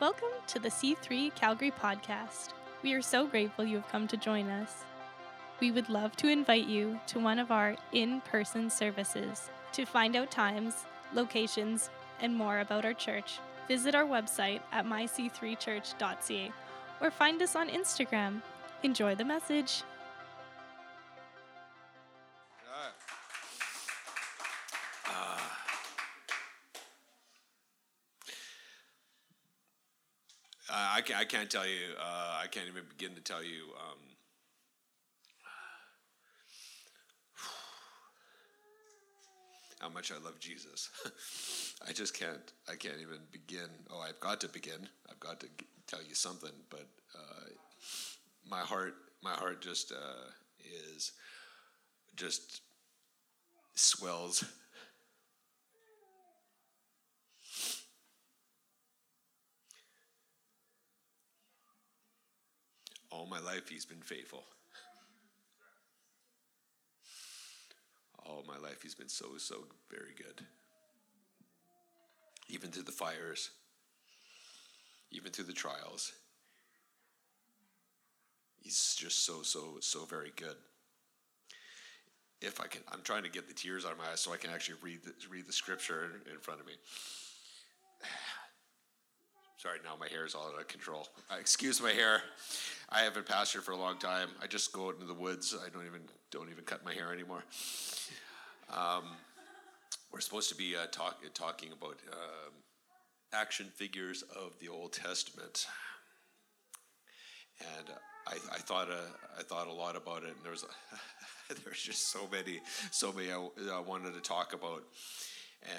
Welcome to the C3 Calgary podcast. We are so grateful you have come to join us. We would love to invite you to one of our in person services. To find out times, locations, and more about our church, visit our website at myc3church.ca or find us on Instagram. Enjoy the message. I, can't, tell you. Uh, I can't even begin to tell you. Um, how much I love Jesus. I just can't. I can't even begin. Oh, I've got to begin. I've got to g- tell you something. But uh, my heart, my heart just uh, is just swells all my life he's been faithful. All my life he's been so, so very good. Even through the fires, even through the trials, he's just so, so, so very good. If I can, I'm trying to get the tears out of my eyes so I can actually read the, read the scripture in front of me. Sorry, now my hair is all out of control. Uh, excuse my hair. I haven't pastored for a long time. I just go out into the woods. I don't even don't even cut my hair anymore. Um, we're supposed to be uh, talk, talking about um, action figures of the Old Testament, and I, I thought uh, I thought a lot about it. And there was there's just so many so many I, I, wanted to talk about,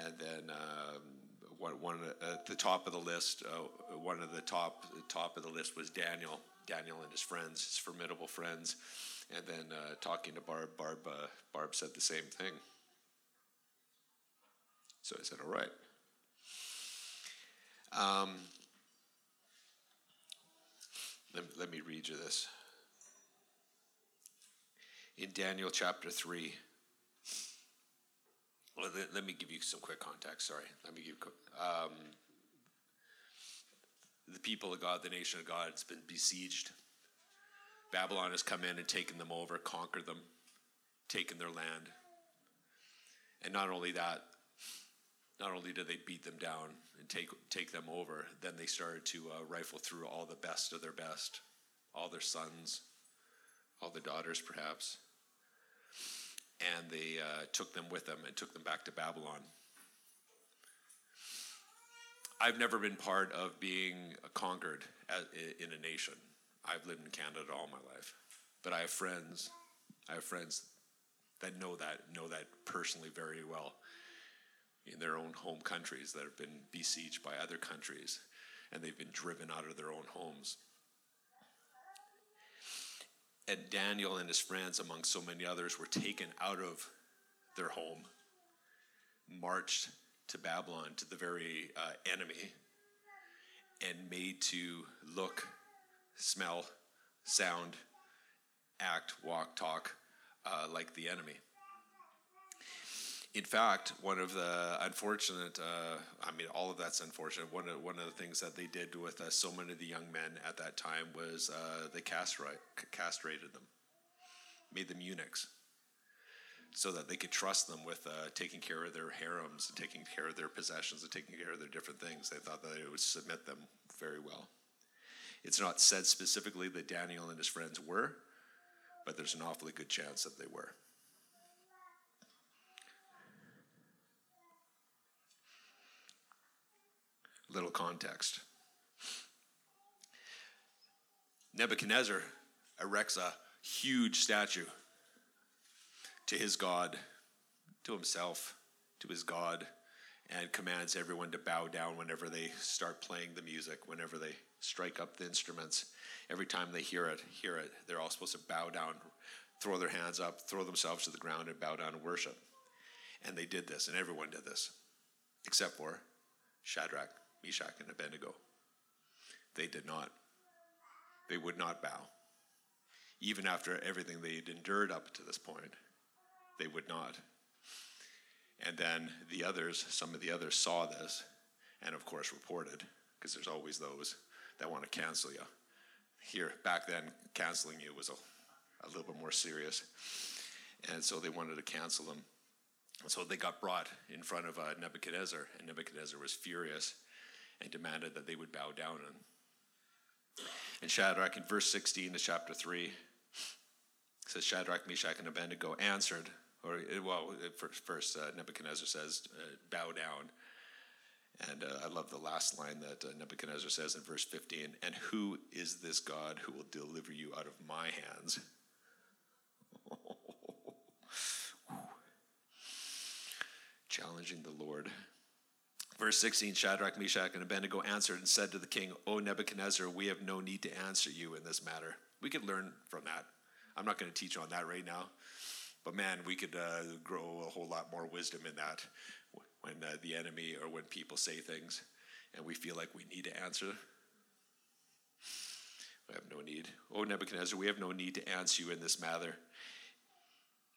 and then. Um, one, one at the top of the list, uh, one of the top top of the list was Daniel. Daniel and his friends, his formidable friends, and then uh, talking to Barb, Barb, uh, Barb said the same thing. So I said, "All right." Um, let, let me read you this. In Daniel chapter 3, well, let, let, me give you some quick context. Sorry. Let me give um, the people of God, the nation of God, has been besieged. Babylon has come in and taken them over, conquered them, taken their land. And not only that, not only did they beat them down and take, take them over, then they started to uh, rifle through all the best of their best, all their sons, all the daughters, perhaps. And they uh, took them with them and took them back to Babylon. I've never been part of being conquered in a nation. I've lived in Canada all my life, but I have friends. I have friends that know that know that personally very well in their own home countries that have been besieged by other countries, and they've been driven out of their own homes. And Daniel and his friends, among so many others, were taken out of their home, marched to Babylon, to the very uh, enemy, and made to look, smell, sound, act, walk, talk uh, like the enemy. In fact, one of the unfortunate, uh, I mean, all of that's unfortunate. One of, one of the things that they did with uh, so many of the young men at that time was uh, they castrate, castrated them, made them eunuchs so that they could trust them with uh, taking care of their harems and taking care of their possessions and taking care of their different things. They thought that it would submit them very well. It's not said specifically that Daniel and his friends were, but there's an awfully good chance that they were. Little context Nebuchadnezzar erects a huge statue to his God, to himself, to his God, and commands everyone to bow down whenever they start playing the music, whenever they strike up the instruments. Every time they hear it, hear it, they're all supposed to bow down, throw their hands up, throw themselves to the ground, and bow down and worship. And they did this, and everyone did this, except for Shadrach, Meshach, and Abednego. They did not. They would not bow. Even after everything they had endured up to this point, they would not. And then the others, some of the others saw this and, of course, reported because there's always those that want to cancel you. Here, back then, canceling you was a, a little bit more serious. And so they wanted to cancel him. So they got brought in front of uh, Nebuchadnezzar, and Nebuchadnezzar was furious and demanded that they would bow down. And, and Shadrach, in verse 16 of chapter 3, says Shadrach, Meshach, and Abednego answered, or well, first, uh, Nebuchadnezzar says, uh, bow down. And uh, I love the last line that uh, Nebuchadnezzar says in verse 15, and who is this God who will deliver you out of my hands? Challenging the Lord. Verse 16 Shadrach, Meshach, and Abednego answered and said to the king, O Nebuchadnezzar, we have no need to answer you in this matter. We could learn from that. I'm not going to teach on that right now. But man, we could uh, grow a whole lot more wisdom in that when uh, the enemy or when people say things and we feel like we need to answer. We have no need. O Nebuchadnezzar, we have no need to answer you in this matter.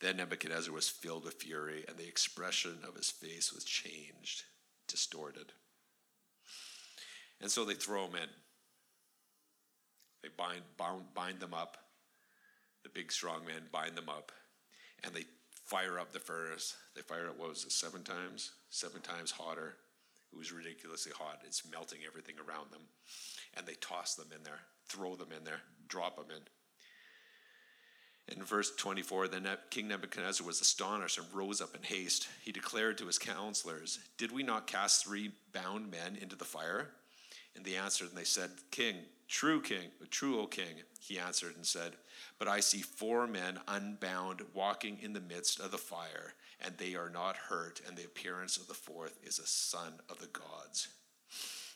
Then Nebuchadnezzar was filled with fury, and the expression of his face was changed, distorted. And so they throw him in. They bind, bind, bind them up. The big strong men bind them up, and they fire up the furnace. They fire it, what was it, seven times? Seven times hotter. It was ridiculously hot. It's melting everything around them. And they toss them in there, throw them in there, drop them in. In verse 24, then King Nebuchadnezzar was astonished and rose up in haste. He declared to his counselors, Did we not cast three bound men into the fire? And they answered, and they said, King, true king, true, O king. He answered and said, But I see four men unbound walking in the midst of the fire, and they are not hurt, and the appearance of the fourth is a son of the gods.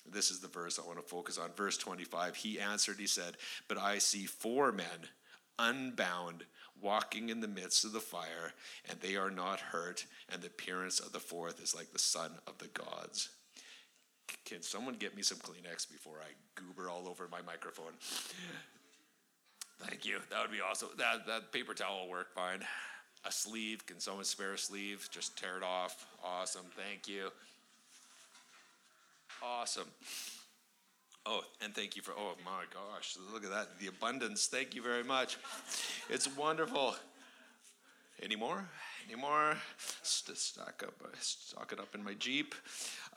This is the verse I want to focus on. Verse 25. He answered, He said, But I see four men unbound walking in the midst of the fire, and they are not hurt, and the appearance of the fourth is like the son of the gods. Can someone get me some Kleenex before I goober all over my microphone? Thank you. That would be awesome. That, that paper towel will work fine. A sleeve. Can someone spare a sleeve? Just tear it off. Awesome. Thank you. Awesome. Oh, and thank you for, oh my gosh, look at that. The abundance. Thank you very much. It's wonderful. Any more? Any more? Stock up, stock it up in my Jeep.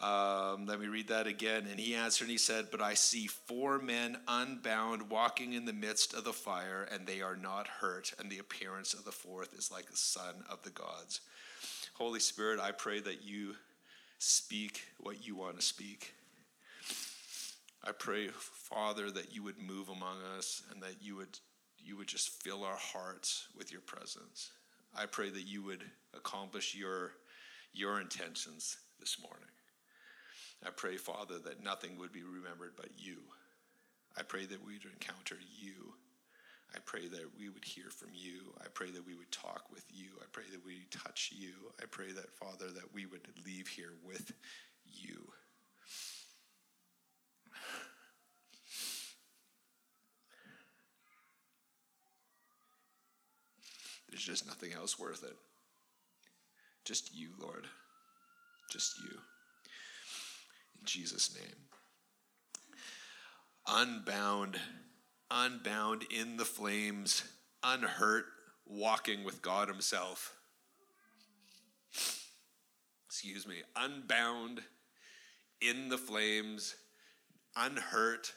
Um, let me read that again. And he answered and he said, But I see four men unbound walking in the midst of the fire, and they are not hurt, and the appearance of the fourth is like the son of the gods. Holy Spirit, I pray that you speak what you want to speak. I pray, Father, that you would move among us and that you would you would just fill our hearts with your presence. I pray that you would accomplish your your intentions this morning. I pray, Father, that nothing would be remembered but you. I pray that we would encounter you. I pray that we would hear from you. I pray that we would talk with you. I pray that we touch you. I pray that, Father, that we would leave here with you. There's just nothing else worth it. Just you, Lord. Just you. In Jesus' name. Unbound, unbound in the flames, unhurt, walking with God Himself. Excuse me, unbound in the flames, unhurt,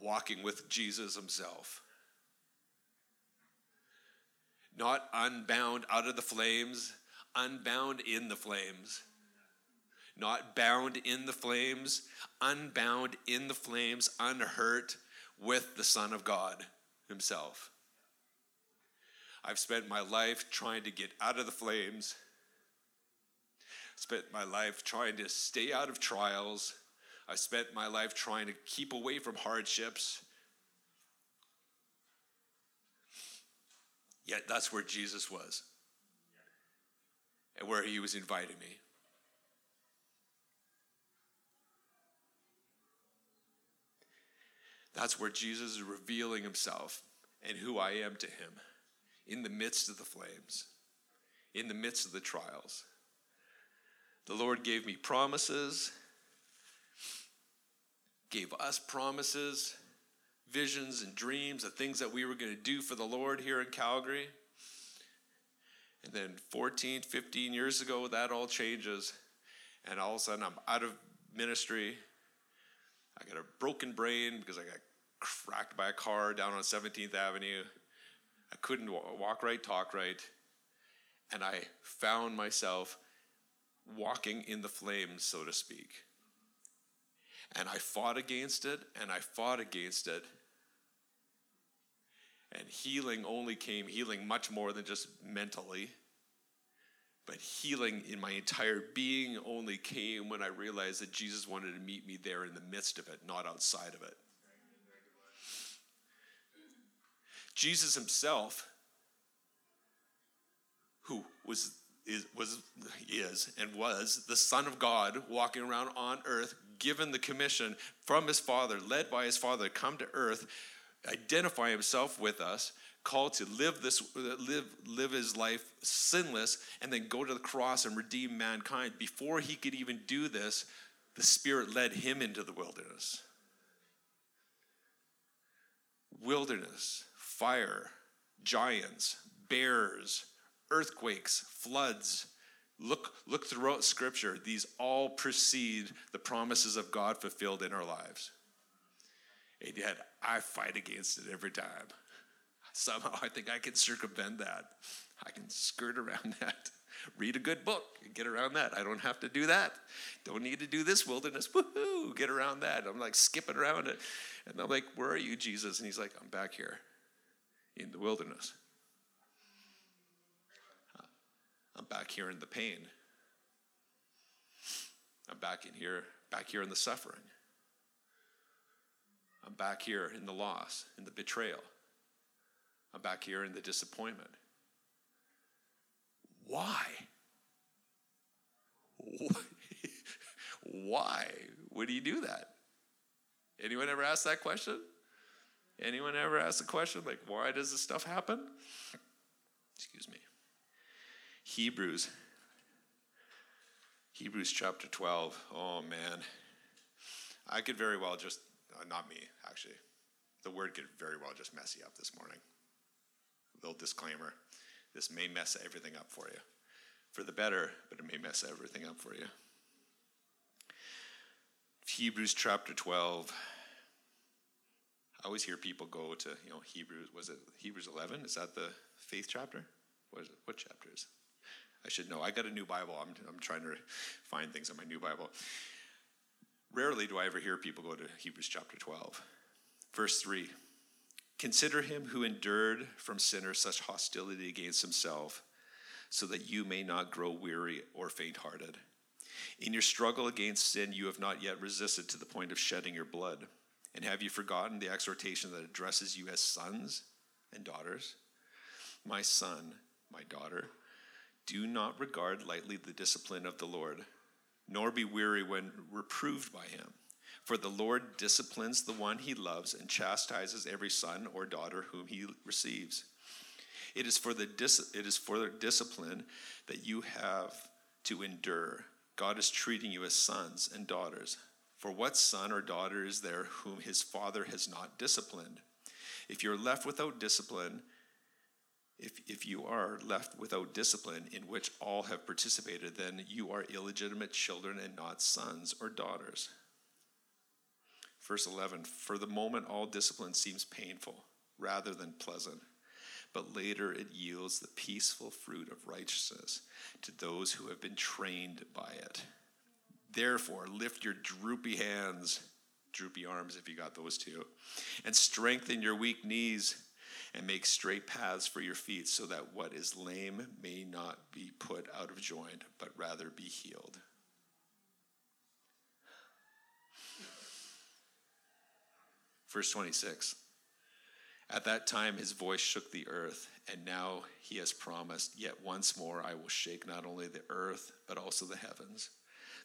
walking with Jesus Himself. Not unbound out of the flames, unbound in the flames not bound in the flames, unbound in the flames, unhurt with the Son of God Himself. I've spent my life trying to get out of the flames, spent my life trying to stay out of trials. I spent my life trying to keep away from hardships, Yet that's where Jesus was and where he was inviting me. That's where Jesus is revealing himself and who I am to him in the midst of the flames, in the midst of the trials. The Lord gave me promises, gave us promises, visions and dreams of things that we were going to do for the Lord here in Calgary. And then 14, 15 years ago, that all changes. And all of a sudden, I'm out of ministry. I got a broken brain because I got cracked by a car down on 17th Avenue. I couldn't walk right, talk right. And I found myself walking in the flames, so to speak. And I fought against it, and I fought against it. And healing only came, healing much more than just mentally. But healing in my entire being only came when I realized that Jesus wanted to meet me there in the midst of it, not outside of it. Jesus himself, who was is, was is and was the Son of God walking around on earth, given the commission from his Father, led by his Father, come to earth, identify himself with us, called to live this live live his life sinless, and then go to the cross and redeem mankind. Before he could even do this, the Spirit led him into the wilderness. Wilderness fire, giants, bears, earthquakes, floods. Look, look throughout Scripture. These all precede the promises of God fulfilled in our lives. And yet, I fight against it every time. Somehow, I think I can circumvent that. I can skirt around that. Read a good book and get around that. I don't have to do that. Don't need to do this wilderness. Woohoo! Get around that. I'm like skipping around it. And I'm like, Where are you, Jesus? And he's like, I'm back here in the wilderness. I'm back here in the pain. I'm back in here, back here in the suffering. I'm back here in the loss, in the betrayal. I'm back here in the disappointment. Why? Why would he do that? Anyone ever ask that question? Anyone ever ask the question, like, why does this stuff happen? Excuse me. Hebrews. Hebrews chapter 12. Oh, man. I could very well just, uh, not me, actually. The word could very well just mess you up this morning. A little disclaimer this may mess everything up for you. For the better, but it may mess everything up for you. Hebrews chapter 12. I always hear people go to, you know, Hebrews, was it Hebrews 11? Is that the faith chapter? What is it? What chapter is I should know. I got a new Bible. I'm, I'm trying to find things in my new Bible. Rarely do I ever hear people go to Hebrews chapter 12. Verse 3 Consider him who endured from sinners such hostility against himself, so that you may not grow weary or faint hearted. In your struggle against sin, you have not yet resisted to the point of shedding your blood. And have you forgotten the exhortation that addresses you as sons and daughters? My son, my daughter, do not regard lightly the discipline of the Lord, nor be weary when reproved by him. For the Lord disciplines the one he loves and chastises every son or daughter whom he receives. It is for the dis- it is for the discipline that you have to endure. God is treating you as sons and daughters. For what son or daughter is there whom his father has not disciplined? If you're left without discipline, if, if you are left without discipline in which all have participated, then you are illegitimate children and not sons or daughters. Verse 11 For the moment, all discipline seems painful rather than pleasant, but later it yields the peaceful fruit of righteousness to those who have been trained by it. Therefore, lift your droopy hands, droopy arms if you got those two, and strengthen your weak knees and make straight paths for your feet so that what is lame may not be put out of joint, but rather be healed. Verse 26 At that time, his voice shook the earth, and now he has promised, Yet once more I will shake not only the earth, but also the heavens.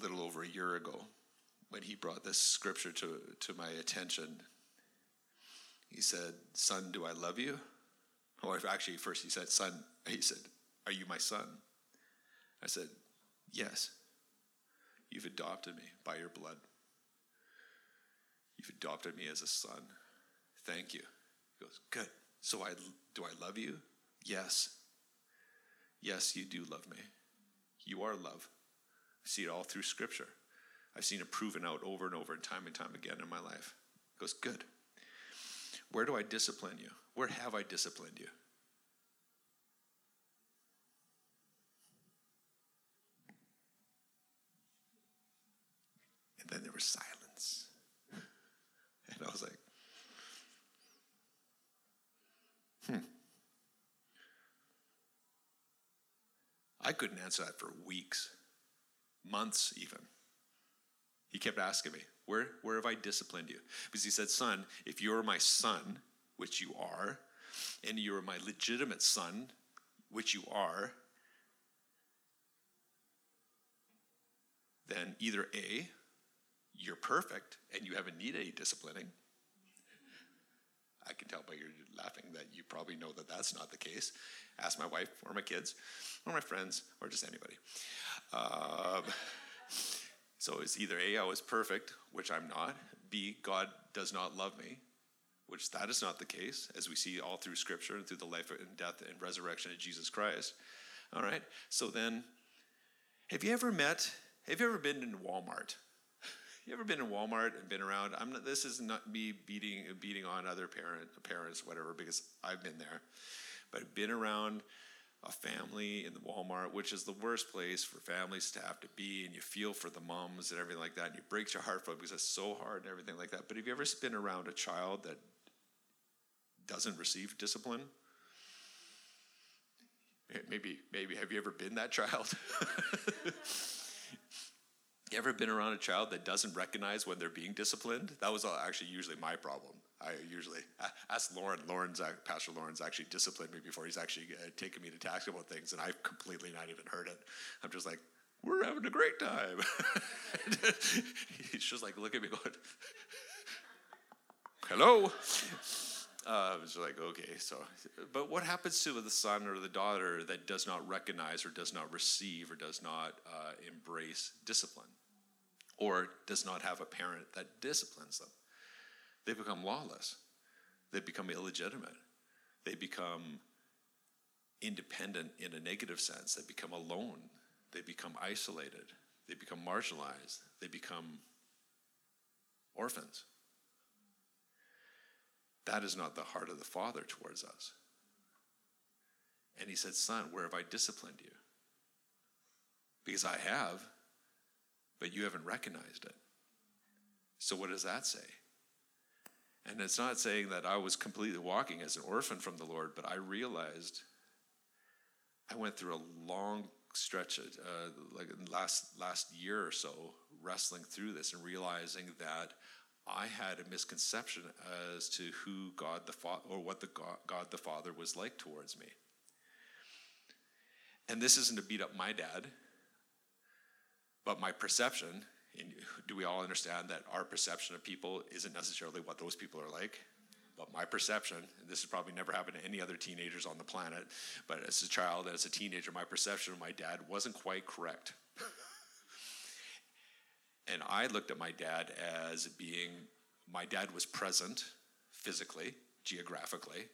little over a year ago when he brought this scripture to, to my attention. He said, Son, do I love you? Or actually, first he said, Son, he said, Are you my son? I said, Yes. You've adopted me by your blood. You've adopted me as a son. Thank you. He goes, Good. So I do I love you? Yes. Yes, you do love me. You are love. I see it all through Scripture. I've seen it proven out over and over and time and time again in my life. He goes, Good. Where do I discipline you? Where have I disciplined you? And then there was silence. And I was like, hmm. I couldn't answer that for weeks, months even. He kept asking me, where, where have I disciplined you? Because he said, Son, if you're my son, which you are, and you're my legitimate son, which you are, then either A, you're perfect and you haven't needed any disciplining. I can tell by your laughing that you probably know that that's not the case. Ask my wife or my kids or my friends or just anybody. Um, so it's either A, I was perfect, which I'm not, B, God does not love me, which that is not the case, as we see all through Scripture and through the life and death and resurrection of Jesus Christ. All right, so then, have you ever met, have you ever been in Walmart? You ever been in Walmart and been around? I'm not, this is not me beating beating on other parent parents whatever because I've been there, but I've been around a family in the Walmart, which is the worst place for families to have to be, and you feel for the moms and everything like that, and it breaks your heart for it because it's so hard and everything like that. But have you ever been around a child that doesn't receive discipline? Maybe, maybe have you ever been that child? You ever been around a child that doesn't recognize when they're being disciplined? That was actually usually my problem. I usually ask Lauren. Lauren's Pastor Lauren's actually disciplined me before he's actually uh, taken me to task about things, and I've completely not even heard it. I'm just like, we're having a great time. he's just like, look at me going, hello. Uh, it's like, okay, so, but what happens to the son or the daughter that does not recognize or does not receive or does not uh, embrace discipline or does not have a parent that disciplines them? They become lawless. They become illegitimate. They become independent in a negative sense. They become alone. They become isolated. They become marginalized. They become orphans. That is not the heart of the Father towards us. And he said, Son, where have I disciplined you? Because I have, but you haven't recognized it. So, what does that say? And it's not saying that I was completely walking as an orphan from the Lord, but I realized I went through a long stretch, uh, like last last year or so, wrestling through this and realizing that I had a misconception as to who God the Father or what the God, God the Father was like towards me. And this isn't to beat up my dad, but my perception. And do we all understand that our perception of people isn't necessarily what those people are like? But my perception, and this has probably never happened to any other teenagers on the planet, but as a child, as a teenager, my perception of my dad wasn't quite correct. And I looked at my dad as being, my dad was present physically, geographically,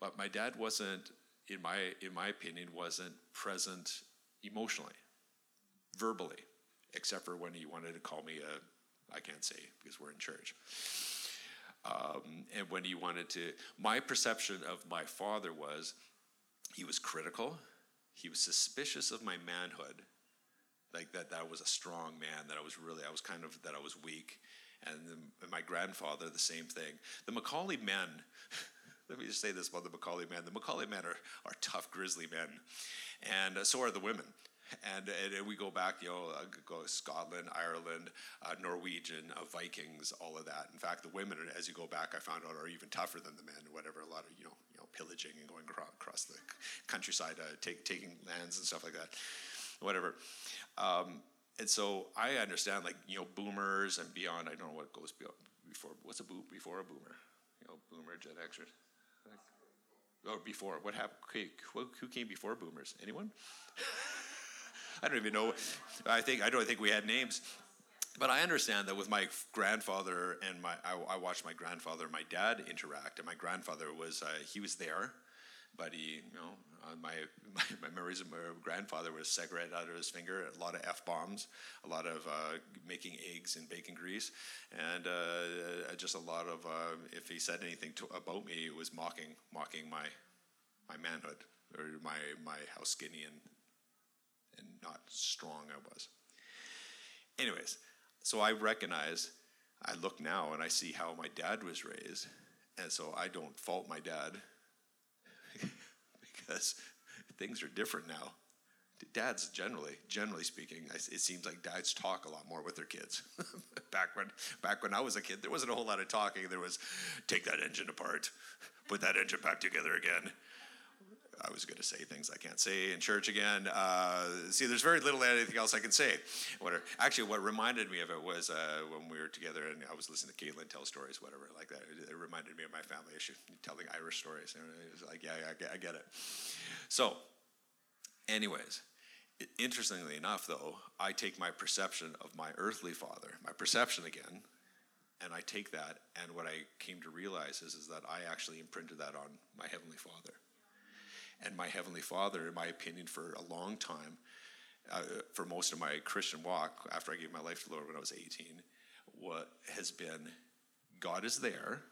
but my dad wasn't, in my, in my opinion, wasn't present emotionally, verbally, except for when he wanted to call me a, I can't say because we're in church. Um, and when he wanted to, my perception of my father was he was critical, he was suspicious of my manhood, like that that was a strong man, that I was really, I was kind of, that I was weak. And, the, and my grandfather, the same thing. The McCauley men, let me just say this about the McCauley men. The McCauley men are, are tough, grizzly men, and uh, so are the women. And, and, we go back, you know, uh, go Scotland, Ireland, uh, Norwegian, uh, Vikings, all of that. In fact, the women, as you go back, I found out, are even tougher than the men. or Whatever, a lot of you know, you know, pillaging and going across the countryside, uh, take, taking lands and stuff like that. Whatever. Um, and so I understand, like you know, boomers and beyond. I don't know what goes before. What's a boom before a boomer? You know, boomer, Gen Xers. Or before what happened? Who came before boomers? Anyone? I don't even know. I think I don't think we had names. But I understand that with my grandfather and my, I, I watched my grandfather and my dad interact, and my grandfather was, uh, he was there, but he, you know, uh, my, my, memories of my grandfather was cigarette out of his finger, a lot of f bombs, a lot of uh, making eggs in bacon grease, and uh, just a lot of uh, if he said anything to, about me, it was mocking mocking my my manhood or my my how skinny and and not strong I was. Anyways, so I recognize, I look now and I see how my dad was raised, and so I don't fault my dad because things are different now. Dads generally, generally speaking, it seems like dads talk a lot more with their kids. back when, back when I was a kid, there wasn't a whole lot of talking. There was, take that engine apart, put that engine back together again. I was going to say things I can't say in church again. Uh, see, there's very little anything else I can say. What actually, what reminded me of it was uh, when we were together and I was listening to Caitlin tell stories, whatever like that. It, it, reminded me of my family issue, telling Irish stories. And it was like, yeah, yeah I, get, I get it. So, anyways, interestingly enough, though, I take my perception of my earthly father, my perception again, and I take that, and what I came to realize is, is that I actually imprinted that on my heavenly Father and my Heavenly Father, in my opinion, for a long time, uh, for most of my Christian walk after I gave my life to the Lord when I was 18, what has been God is there.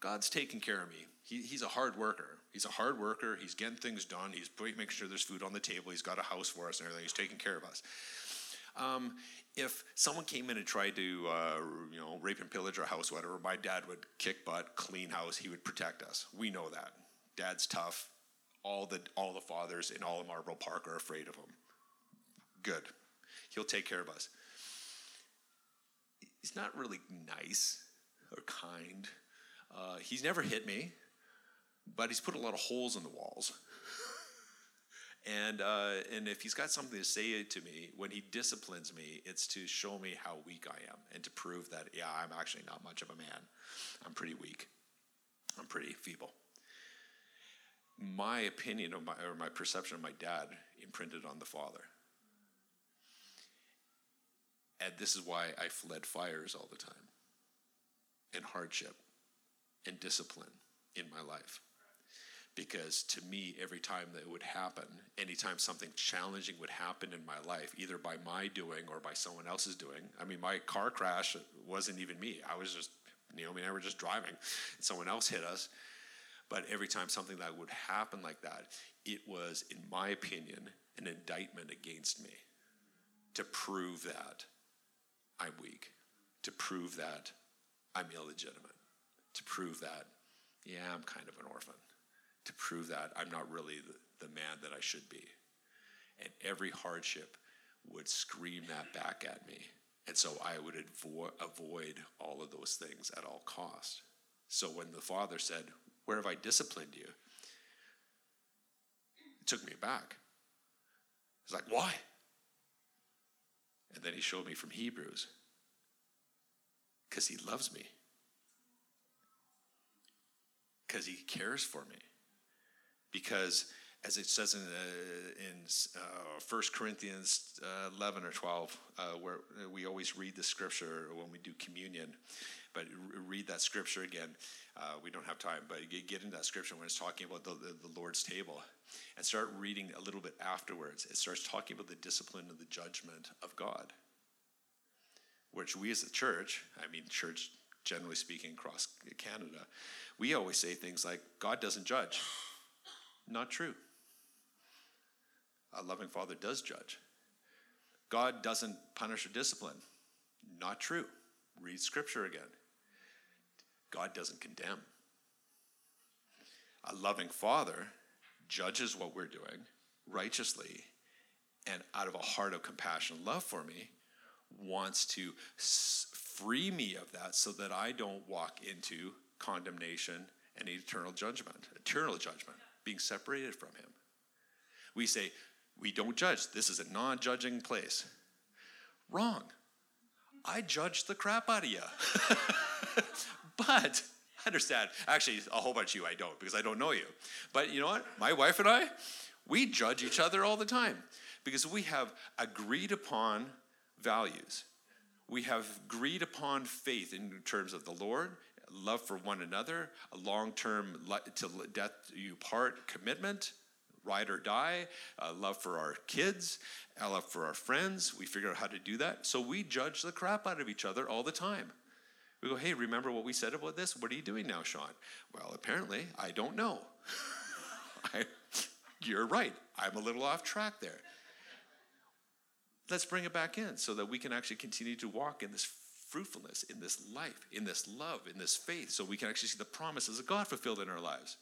God's taking care of me. He, he's a hard worker. He's a hard worker. He's getting things done. He's making sure there's food on the table. He's got a house for us and everything. He's taking care of us. Um, if someone came in and tried to, uh, you know, rape and pillage our house, whatever, my dad would kick butt, clean house. He would protect us. We know that. Dad's tough all the all the fathers in all of Marlborough Park are afraid of him. Good. He'll take care of us. He's not really nice or kind. Uh, he's never hit me, but he's put a lot of holes in the walls. and uh, and if he's got something to say to me when he disciplines me, it's to show me how weak I am and to prove that yeah, I'm actually not much of a man. I'm pretty weak. I'm pretty feeble my opinion of my, or my perception of my dad imprinted on the father. And this is why I fled fires all the time, and hardship, and discipline in my life. Because to me, every time that it would happen, anytime something challenging would happen in my life, either by my doing or by someone else's doing, I mean, my car crash wasn't even me. I was just, Naomi and I were just driving, and someone else hit us but every time something that would happen like that, it was, in my opinion, an indictment against me to prove that I'm weak, to prove that I'm illegitimate, to prove that, yeah, I'm kind of an orphan, to prove that I'm not really the, the man that I should be. And every hardship would scream that back at me. And so I would avo- avoid all of those things at all cost. So when the father said, where have I disciplined you? It took me back. It's like, why? And then he showed me from Hebrews because he loves me, because he cares for me, because as it says in, uh, in uh, 1 Corinthians uh, 11 or 12, uh, where we always read the scripture when we do communion, but read that scripture again. Uh, we don't have time, but get into that scripture when it's talking about the, the, the, Lord's table and start reading a little bit afterwards. It starts talking about the discipline and the judgment of God, which we as a church, I mean, church generally speaking, across Canada, we always say things like, God doesn't judge. Not true. A loving father does judge. God doesn't punish or discipline. Not true. Read scripture again. God doesn't condemn. A loving father judges what we're doing righteously and out of a heart of compassion and love for me wants to free me of that so that I don't walk into condemnation and eternal judgment, eternal judgment, being separated from him. We say, we don't judge. This is a non judging place. Wrong. I judge the crap out of you. but I understand. Actually, a whole bunch of you I don't because I don't know you. But you know what? My wife and I, we judge each other all the time because we have agreed upon values. We have agreed upon faith in terms of the Lord, love for one another, a long term to death you part commitment, ride or die, uh, love for our kids, uh, love for our friends. We figure out how to do that. So we judge the crap out of each other all the time. We go, hey, remember what we said about this? What are you doing now, Sean? Well, apparently, I don't know. I, you're right. I'm a little off track there. Let's bring it back in so that we can actually continue to walk in this fruitfulness, in this life, in this love, in this faith, so we can actually see the promises of God fulfilled in our lives.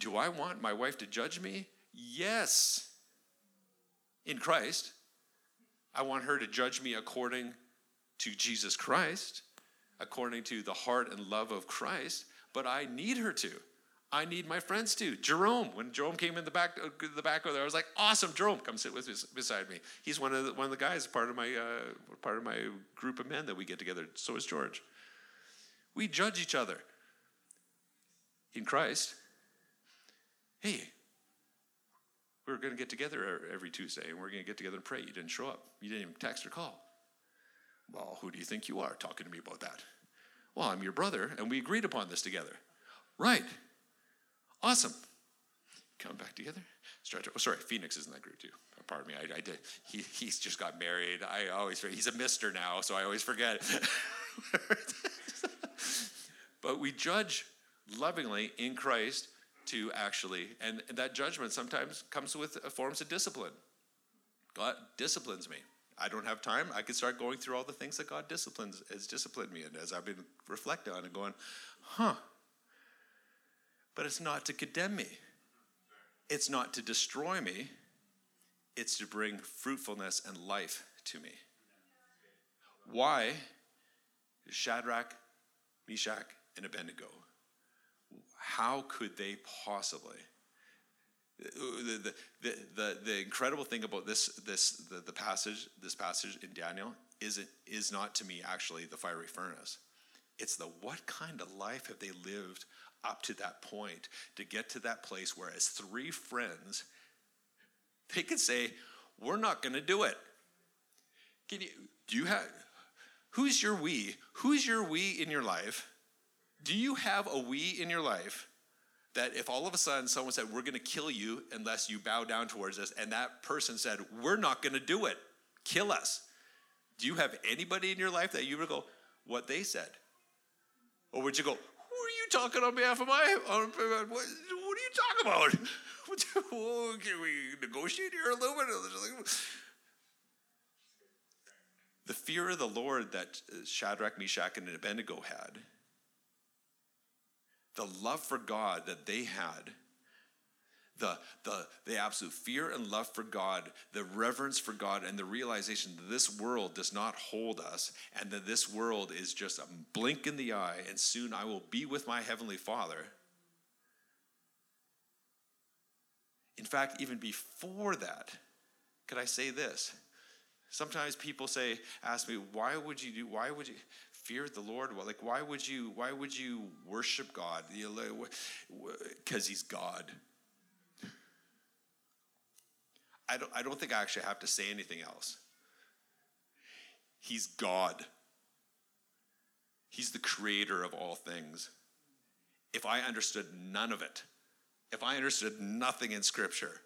Do I want my wife to judge me? Yes. In Christ. I want her to judge me according to Jesus Christ, according to the heart and love of Christ, but I need her to. I need my friends to. Jerome, when Jerome came in the back, uh, the back over there, I was like, "Awesome, Jerome, come sit with me, beside me." He's one of the, one of the guys, part of my uh, part of my group of men that we get together. So is George. We judge each other in Christ hey, we are going to get together every Tuesday and we're going to get together and pray. You didn't show up. You didn't even text or call. Well, who do you think you are talking to me about that? Well, I'm your brother and we agreed upon this together. Right. Awesome. Come back together. Stretch. Oh, sorry, Phoenix is in that group too. Oh, pardon me. I, I did. He, he's just got married. I always he's a Mister now, so I always forget. but we judge lovingly in Christ to actually, and that judgment sometimes comes with uh, forms of discipline. God disciplines me. I don't have time. I could start going through all the things that God disciplines has disciplined me, and as I've been reflecting on and going, huh. But it's not to condemn me. It's not to destroy me. It's to bring fruitfulness and life to me. Why Shadrach, Meshach, and Abednego how could they possibly? The, the, the, the, incredible thing about this, this the, the passage, this passage in Daniel is, it, is not to me actually the fiery furnace. It's the what kind of life have they lived up to that point to get to that place where, as three friends, they could say, We're not going to do it. Can you, do you have, who's your we? Who's your we in your life do you have a we in your life that if all of a sudden someone said, We're going to kill you unless you bow down towards us, and that person said, We're not going to do it, kill us? Do you have anybody in your life that you would go, What they said? Or would you go, Who are you talking on behalf of my, what, what are you talking about? Can we negotiate here a little bit? The fear of the Lord that Shadrach, Meshach, and Abednego had the love for God that they had, the, the, the absolute fear and love for God, the reverence for God, and the realization that this world does not hold us, and that this world is just a blink in the eye, and soon I will be with my Heavenly Father. In fact, even before that, could I say this? Sometimes people say, ask me, why would you do, why would you, fear the Lord? Well, like, why would you, why would you worship God? Because he's God. I don't, I don't think I actually have to say anything else. He's God. He's the creator of all things. If I understood none of it, if I understood nothing in Scripture,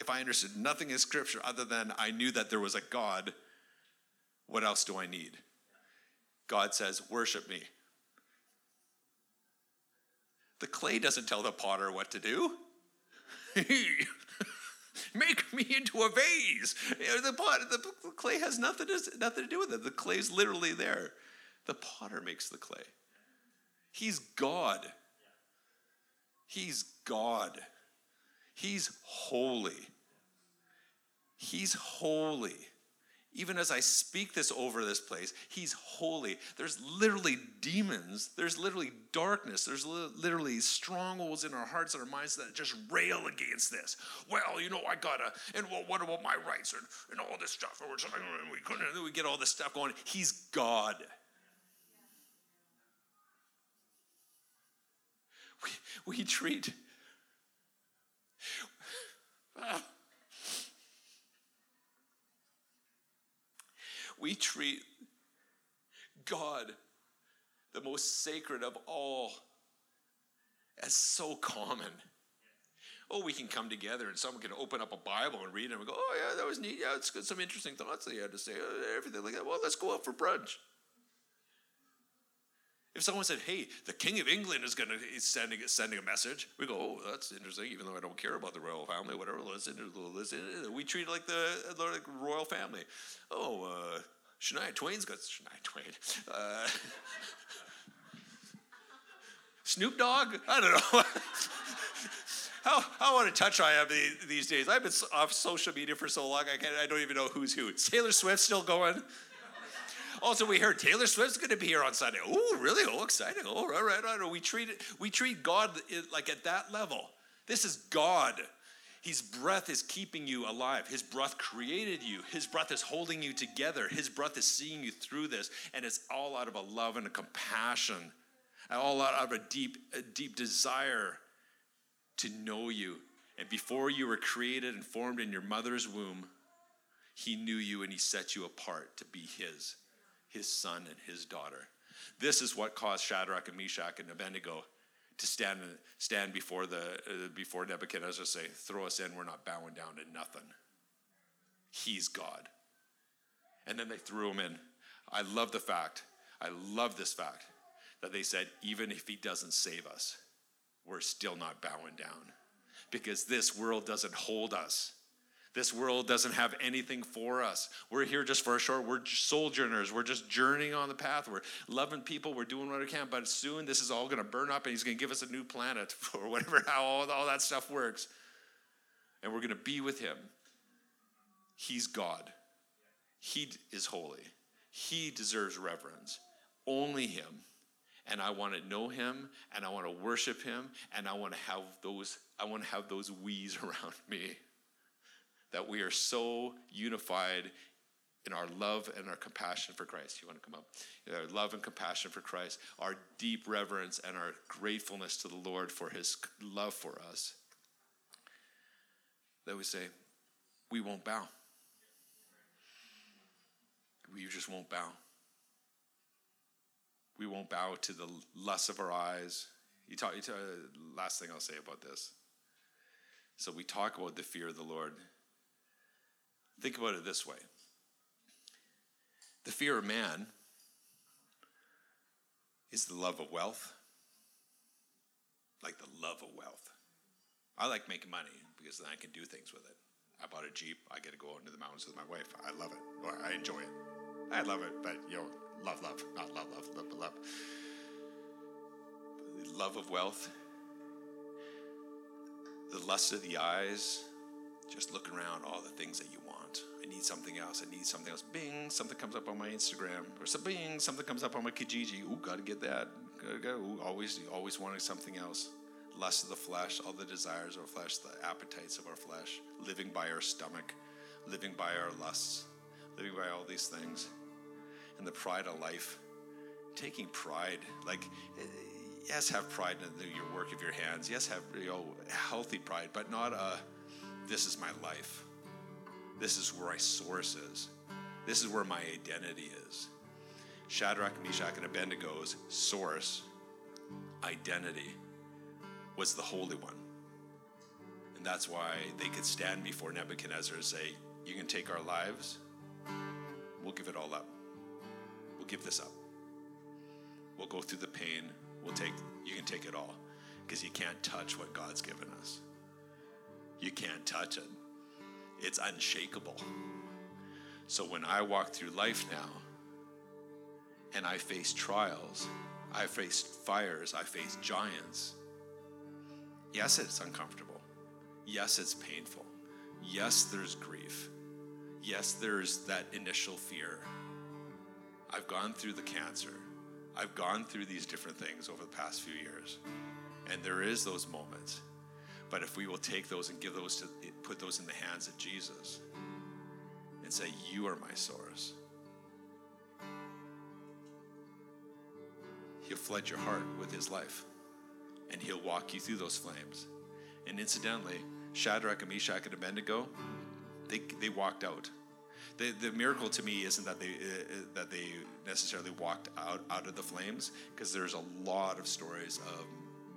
if I understood nothing in Scripture other than I knew that there was a God, what else do I need? God says, Worship me. The clay doesn't tell the potter what to do. Make me into a vase. Uh, the, pot, the clay has nothing to, nothing to do with it. The clay's literally there. The potter makes the clay. He's God. He's God. He's holy. He's holy. Even as I speak this over this place, he's holy. There's literally demons. There's literally darkness. There's li- literally strongholds in our hearts and our minds that just rail against this. Well, you know, I gotta, and well, what about my rights and, and all this stuff? And oh, we couldn't, we get all this stuff going. He's God. We, we treat. We treat God, the most sacred of all, as so common. Oh, we can come together and someone can open up a Bible and read it and we go, oh, yeah, that was neat. Yeah, it's got some interesting thoughts that he had to say. Uh, everything like that. Well, let's go out for brunch. If someone said, "Hey, the King of England is going to is sending sending a message," we go, "Oh, that's interesting." Even though I don't care about the royal family, whatever. Listen, listen. We treat it like the, the royal family. Oh, uh, Shania Twain's got Shania Twain. Uh, Snoop Dogg? I don't know. how, how out of touch I am these days. I've been off social media for so long, I, can't, I don't even know who's who. Taylor Swift still going? Also, we heard Taylor Swift's going to be here on Sunday. Oh, really? Oh, exciting. Oh, right, all right. We treat it, we treat God like at that level. This is God. His breath is keeping you alive. His breath created you. His breath is holding you together. His breath is seeing you through this, and it's all out of a love and a compassion, and all out of a deep, a deep desire to know you. And before you were created and formed in your mother's womb, He knew you and He set you apart to be His his son and his daughter. This is what caused Shadrach and Meshach and Abednego to stand stand before the uh, before Nebuchadnezzar say, "Throw us in. We're not bowing down to nothing. He's God." And then they threw him in. I love the fact. I love this fact that they said, even if he doesn't save us, we're still not bowing down because this world doesn't hold us. This world doesn't have anything for us. We're here just for a short, we're sojourners. We're just journeying on the path. We're loving people. We're doing what we can. But soon this is all going to burn up and he's going to give us a new planet or whatever, how all, all that stuff works. And we're going to be with him. He's God. He is holy. He deserves reverence. Only him. And I want to know him and I want to worship him and I want to have those I want to have those we's around me that we are so unified in our love and our compassion for Christ. You want to come up? Our love and compassion for Christ, our deep reverence and our gratefulness to the Lord for his love for us. That we say, we won't bow. We just won't bow. We won't bow to the lust of our eyes. You talk, you talk, uh, last thing I'll say about this. So we talk about the fear of the Lord. Think about it this way the fear of man is the love of wealth, like the love of wealth. I like making money because then I can do things with it. I bought a Jeep. I get to go out into the mountains with my wife. I love it. Or I enjoy it. I love it, but you know, love, love, not love, love, love, love. The love of wealth, the lust of the eyes, just looking around all the things that you Need something else. I need something else. Bing, something comes up on my Instagram. Or some bing, something comes up on my Kijiji. Ooh, gotta get that. Gotta go. Ooh, always, always wanting something else. Lust of the flesh, all the desires of our flesh, the appetites of our flesh, living by our stomach, living by our lusts, living by all these things. And the pride of life, taking pride, like, eh, yes, have pride in your work of your hands. Yes, have you know healthy pride, but not a. This is my life this is where my source is. This is where my identity is. Shadrach, Meshach, and Abednego's source, identity, was the Holy One. And that's why they could stand before Nebuchadnezzar and say, You can take our lives, we'll give it all up. We'll give this up. We'll go through the pain. We'll take, you can take it all because you can't touch what God's given us. You can't touch it, it's unshakable. So when I walk through life now and I face trials, I face fires, I face giants, yes, it's uncomfortable. Yes, it's painful. Yes, there's grief. Yes, there's that initial fear. I've gone through the cancer. I've gone through these different things over the past few years. And there is those moments. But if we will take those and give those to put those in the hands of Jesus and say, You are my source. He'll flood your heart with his life. And he'll walk you through those flames. And incidentally, Shadrach and Meshach and Abednego, they, they walked out. The, the miracle to me isn't that they uh, that they necessarily walked out, out of the flames, because there's a lot of stories of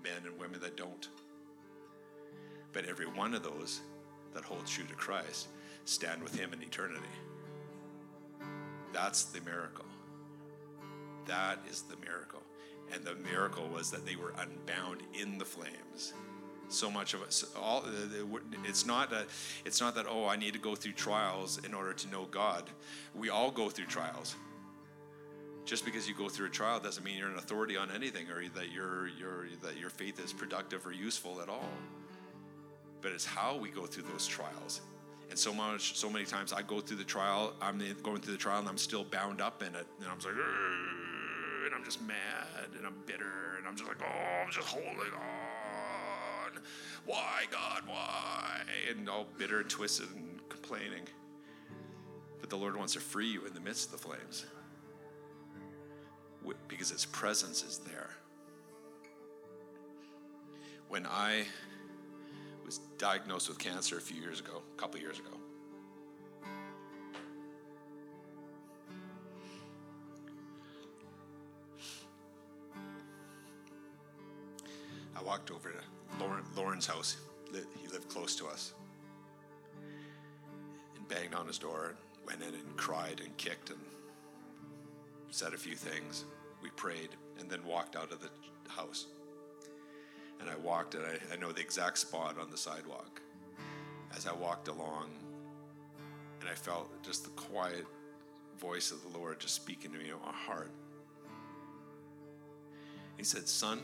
men and women that don't. But every one of those that hold true to Christ stand with Him in eternity. That's the miracle. That is the miracle. And the miracle was that they were unbound in the flames so much of us all it's not that it's not that oh i need to go through trials in order to know god we all go through trials just because you go through a trial doesn't mean you're an authority on anything or that your your that your faith is productive or useful at all but it's how we go through those trials and so much so many times i go through the trial i'm going through the trial and i'm still bound up in it and i'm just like and i'm just mad and i'm bitter and i'm just like oh i'm just holding on why, God, why? And all bitter and twisted and complaining. But the Lord wants to free you in the midst of the flames because His presence is there. When I was diagnosed with cancer a few years ago, a couple years ago, I walked over to Lauren, Lauren's house. He lived close to us. And banged on his door and went in and cried and kicked and said a few things. We prayed and then walked out of the house. And I walked and I, I know the exact spot on the sidewalk. As I walked along, and I felt just the quiet voice of the Lord just speaking to me in my heart. He said, Son,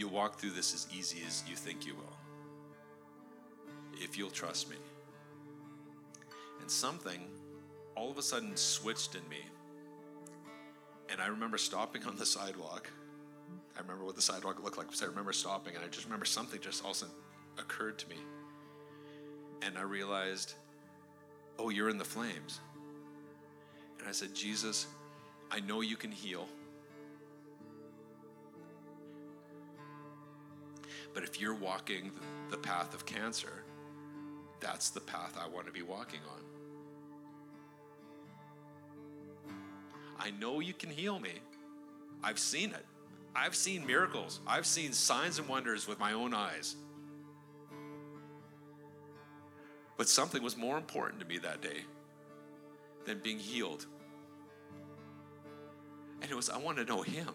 You'll walk through this as easy as you think you will. If you'll trust me. And something all of a sudden switched in me. And I remember stopping on the sidewalk. I remember what the sidewalk looked like. So I remember stopping, and I just remember something just all of a sudden occurred to me. And I realized, oh, you're in the flames. And I said, Jesus, I know you can heal. But if you're walking the path of cancer, that's the path I want to be walking on. I know you can heal me. I've seen it. I've seen miracles. I've seen signs and wonders with my own eyes. But something was more important to me that day than being healed. And it was, I want to know Him.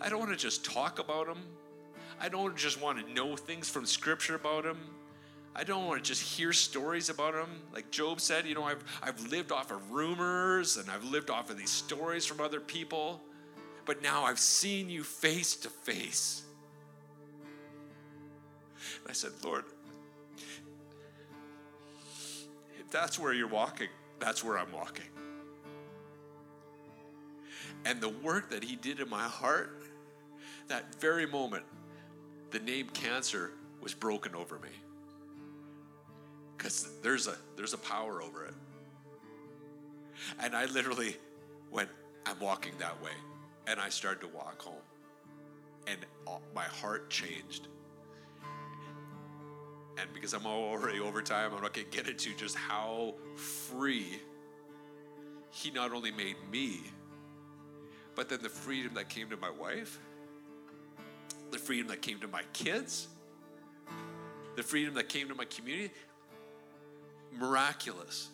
I don't want to just talk about Him. I don't just want to know things from Scripture about him. I don't want to just hear stories about him. Like Job said, you know, I've, I've lived off of rumors and I've lived off of these stories from other people, but now I've seen you face to face. And I said, Lord, if that's where you're walking, that's where I'm walking. And the work that He did in my heart, that very moment, the name cancer was broken over me. Because there's a there's a power over it. And I literally went, I'm walking that way. And I started to walk home. And my heart changed. And because I'm already over time, I'm not to get into just how free He not only made me, but then the freedom that came to my wife the freedom that came to my kids, the freedom that came to my community. Miraculous.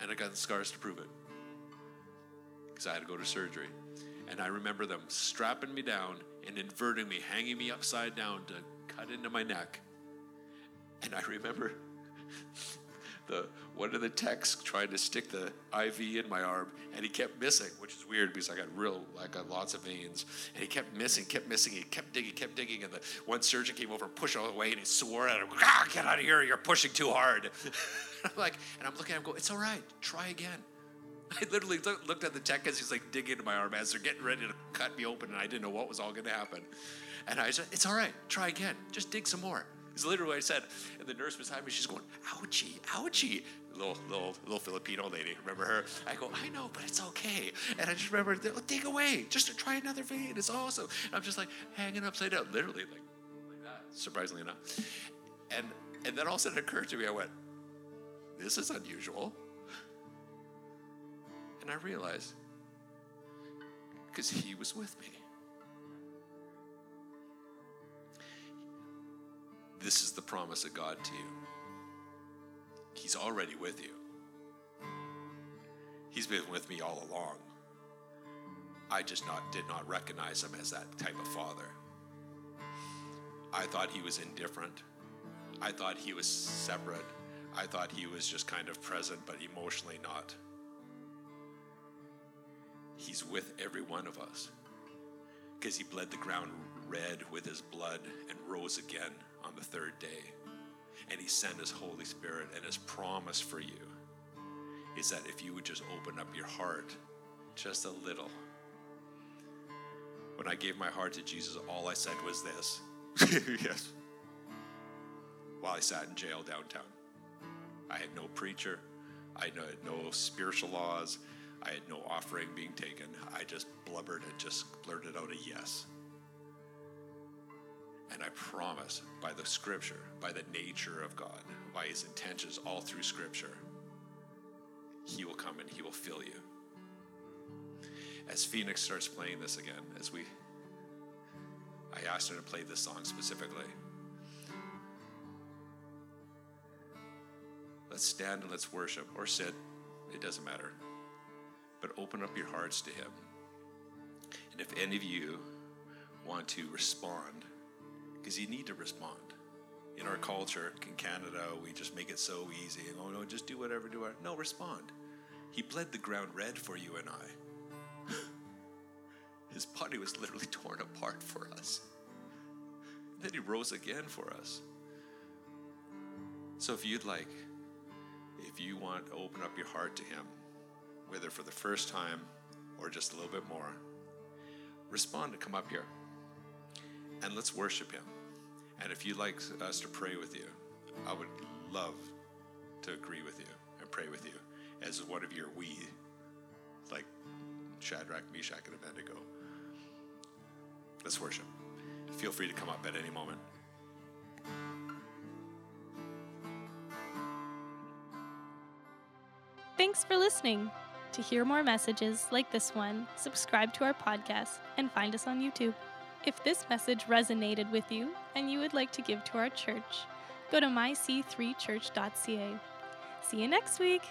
And I got the scars to prove it. Because I had to go to surgery. And I remember them strapping me down and inverting me, hanging me upside down to cut into my neck. And I remember the one of the techs tried to stick the IV in my arm, and he kept missing, which is weird because I got real, I got lots of veins, and he kept missing, kept missing, he kept digging, kept digging, and the one surgeon came over and pushed all the way, and he swore at him, ah, "Get out of here! You're pushing too hard." I'm like, and I'm looking at him, go, "It's all right. Try again." I literally looked at the tech as he's like digging into my arm as they're getting ready to cut me open, and I didn't know what was all going to happen. And I said, "It's all right. Try again. Just dig some more." It's literally what I said. And the nurse beside me, she's going, ouchie, ouchie. Little, little, little Filipino lady. Remember her? I go, I know, but it's okay. And I just remember, dig away. Just to try another vein. It's awesome. And I'm just like hanging upside down, literally like, like that, surprisingly enough. And, and then all of a sudden it occurred to me, I went, this is unusual. And I realized, because he was with me. This is the promise of God to you. He's already with you. He's been with me all along. I just not did not recognize him as that type of father. I thought he was indifferent. I thought he was separate. I thought he was just kind of present but emotionally not. He's with every one of us because he bled the ground red with his blood and rose again on the third day. And He sent His Holy Spirit, and His promise for you is that if you would just open up your heart just a little. When I gave my heart to Jesus, all I said was this yes. While I sat in jail downtown, I had no preacher, I had no spiritual laws, I had no offering being taken. I just blubbered and just blurted out a yes. And I promise by the scripture, by the nature of God, by his intentions all through scripture, he will come and he will fill you. As Phoenix starts playing this again, as we, I asked her to play this song specifically. Let's stand and let's worship or sit, it doesn't matter. But open up your hearts to him. And if any of you want to respond, because you need to respond. In our culture, in Canada, we just make it so easy. And, oh no, just do whatever, do whatever. No, respond. He bled the ground red for you and I. His body was literally torn apart for us. then he rose again for us. So if you'd like, if you want to open up your heart to him, whether for the first time or just a little bit more, respond to come up here and let's worship him. And if you'd like us to pray with you, I would love to agree with you and pray with you as one of your we, like Shadrach, Meshach, and Abednego. Let's worship. Feel free to come up at any moment. Thanks for listening. To hear more messages like this one, subscribe to our podcast and find us on YouTube. If this message resonated with you and you would like to give to our church, go to myc3church.ca. See you next week.